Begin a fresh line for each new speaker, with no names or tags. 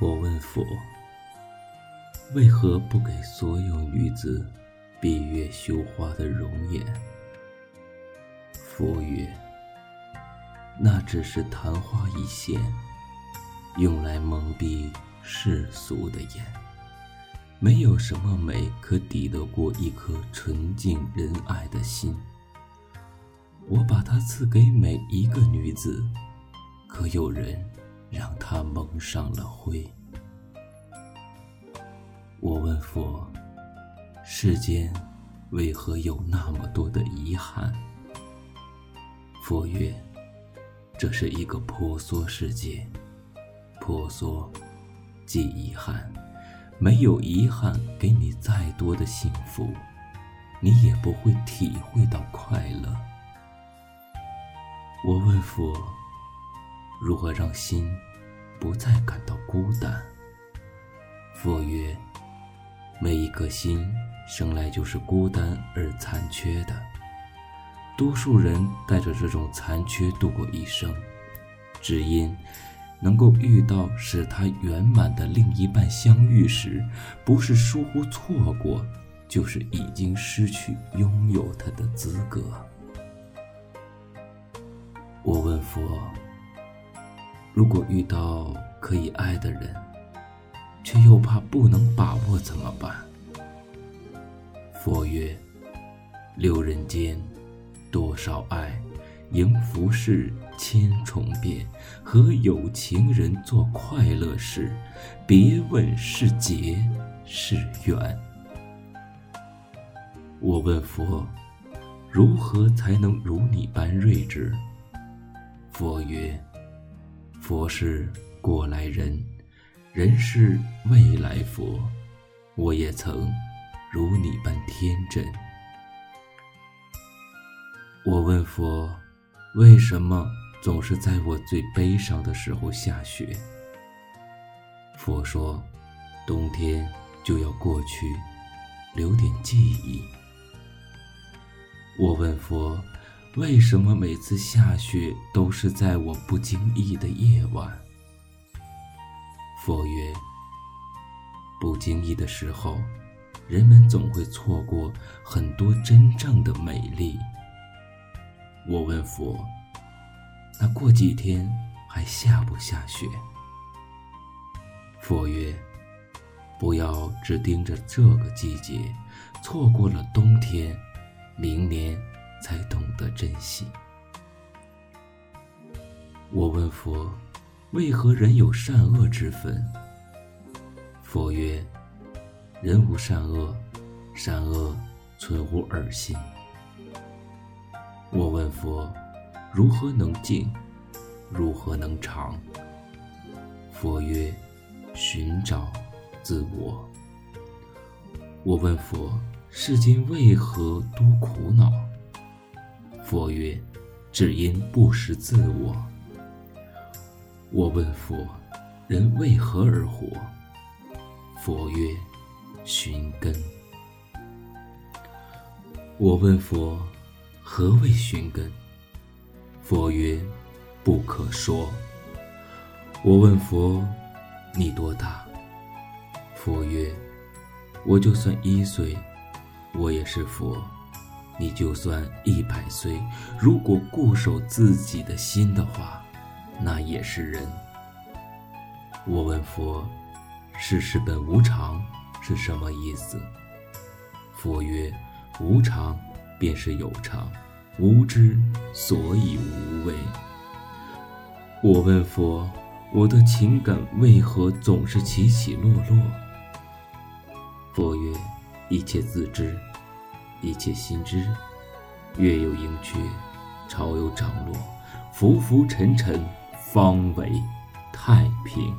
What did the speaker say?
我问佛：为何不给所有女子闭月羞花的容颜？佛曰：那只是昙花一现，用来蒙蔽世俗的眼。没有什么美可抵得过一颗纯净仁爱的心。我把它赐给每一个女子，可有人？让它蒙上了灰。我问佛：世间为何有那么多的遗憾？佛曰：这是一个婆娑世界，婆娑即遗憾。没有遗憾，给你再多的幸福，你也不会体会到快乐。我问佛。如何让心不再感到孤单？佛曰：每一颗心生来就是孤单而残缺的，多数人带着这种残缺度过一生，只因能够遇到使他圆满的另一半相遇时，不是疏忽错过，就是已经失去拥有他的资格。我问佛。如果遇到可以爱的人，却又怕不能把握，怎么办？佛曰：六人间，多少爱，迎浮世千重变。和有情人做快乐事，别问是劫是缘。我问佛：如何才能如你般睿智？佛曰。佛是过来人，人是未来佛。我也曾如你般天真。我问佛，为什么总是在我最悲伤的时候下雪？佛说，冬天就要过去，留点记忆。我问佛。为什么每次下雪都是在我不经意的夜晚？佛曰：不经意的时候，人们总会错过很多真正的美丽。我问佛：那过几天还下不下雪？佛曰：不要只盯着这个季节，错过了冬天，明年。才懂得珍惜。我问佛：为何人有善恶之分？佛曰：人无善恶，善恶存乎二心。我问佛：如何能静？如何能长？佛曰：寻找自我。我问佛：世间为何多苦恼？佛曰：“只因不识自我。”我问佛：“人为何而活？”佛曰：“寻根。”我问佛：“何谓寻根？”佛曰：“不可说。”我问佛：“你多大？”佛曰：“我就算一岁，我也是佛。”你就算一百岁，如果固守自己的心的话，那也是人。我问佛：“世事本无常是什么意思？”佛曰：“无常便是有常，无知所以无畏。”我问佛：“我的情感为何总是起起落落？”佛曰：“一切自知。”一切心知，月有盈缺，潮有涨落，浮浮沉沉，方为太平。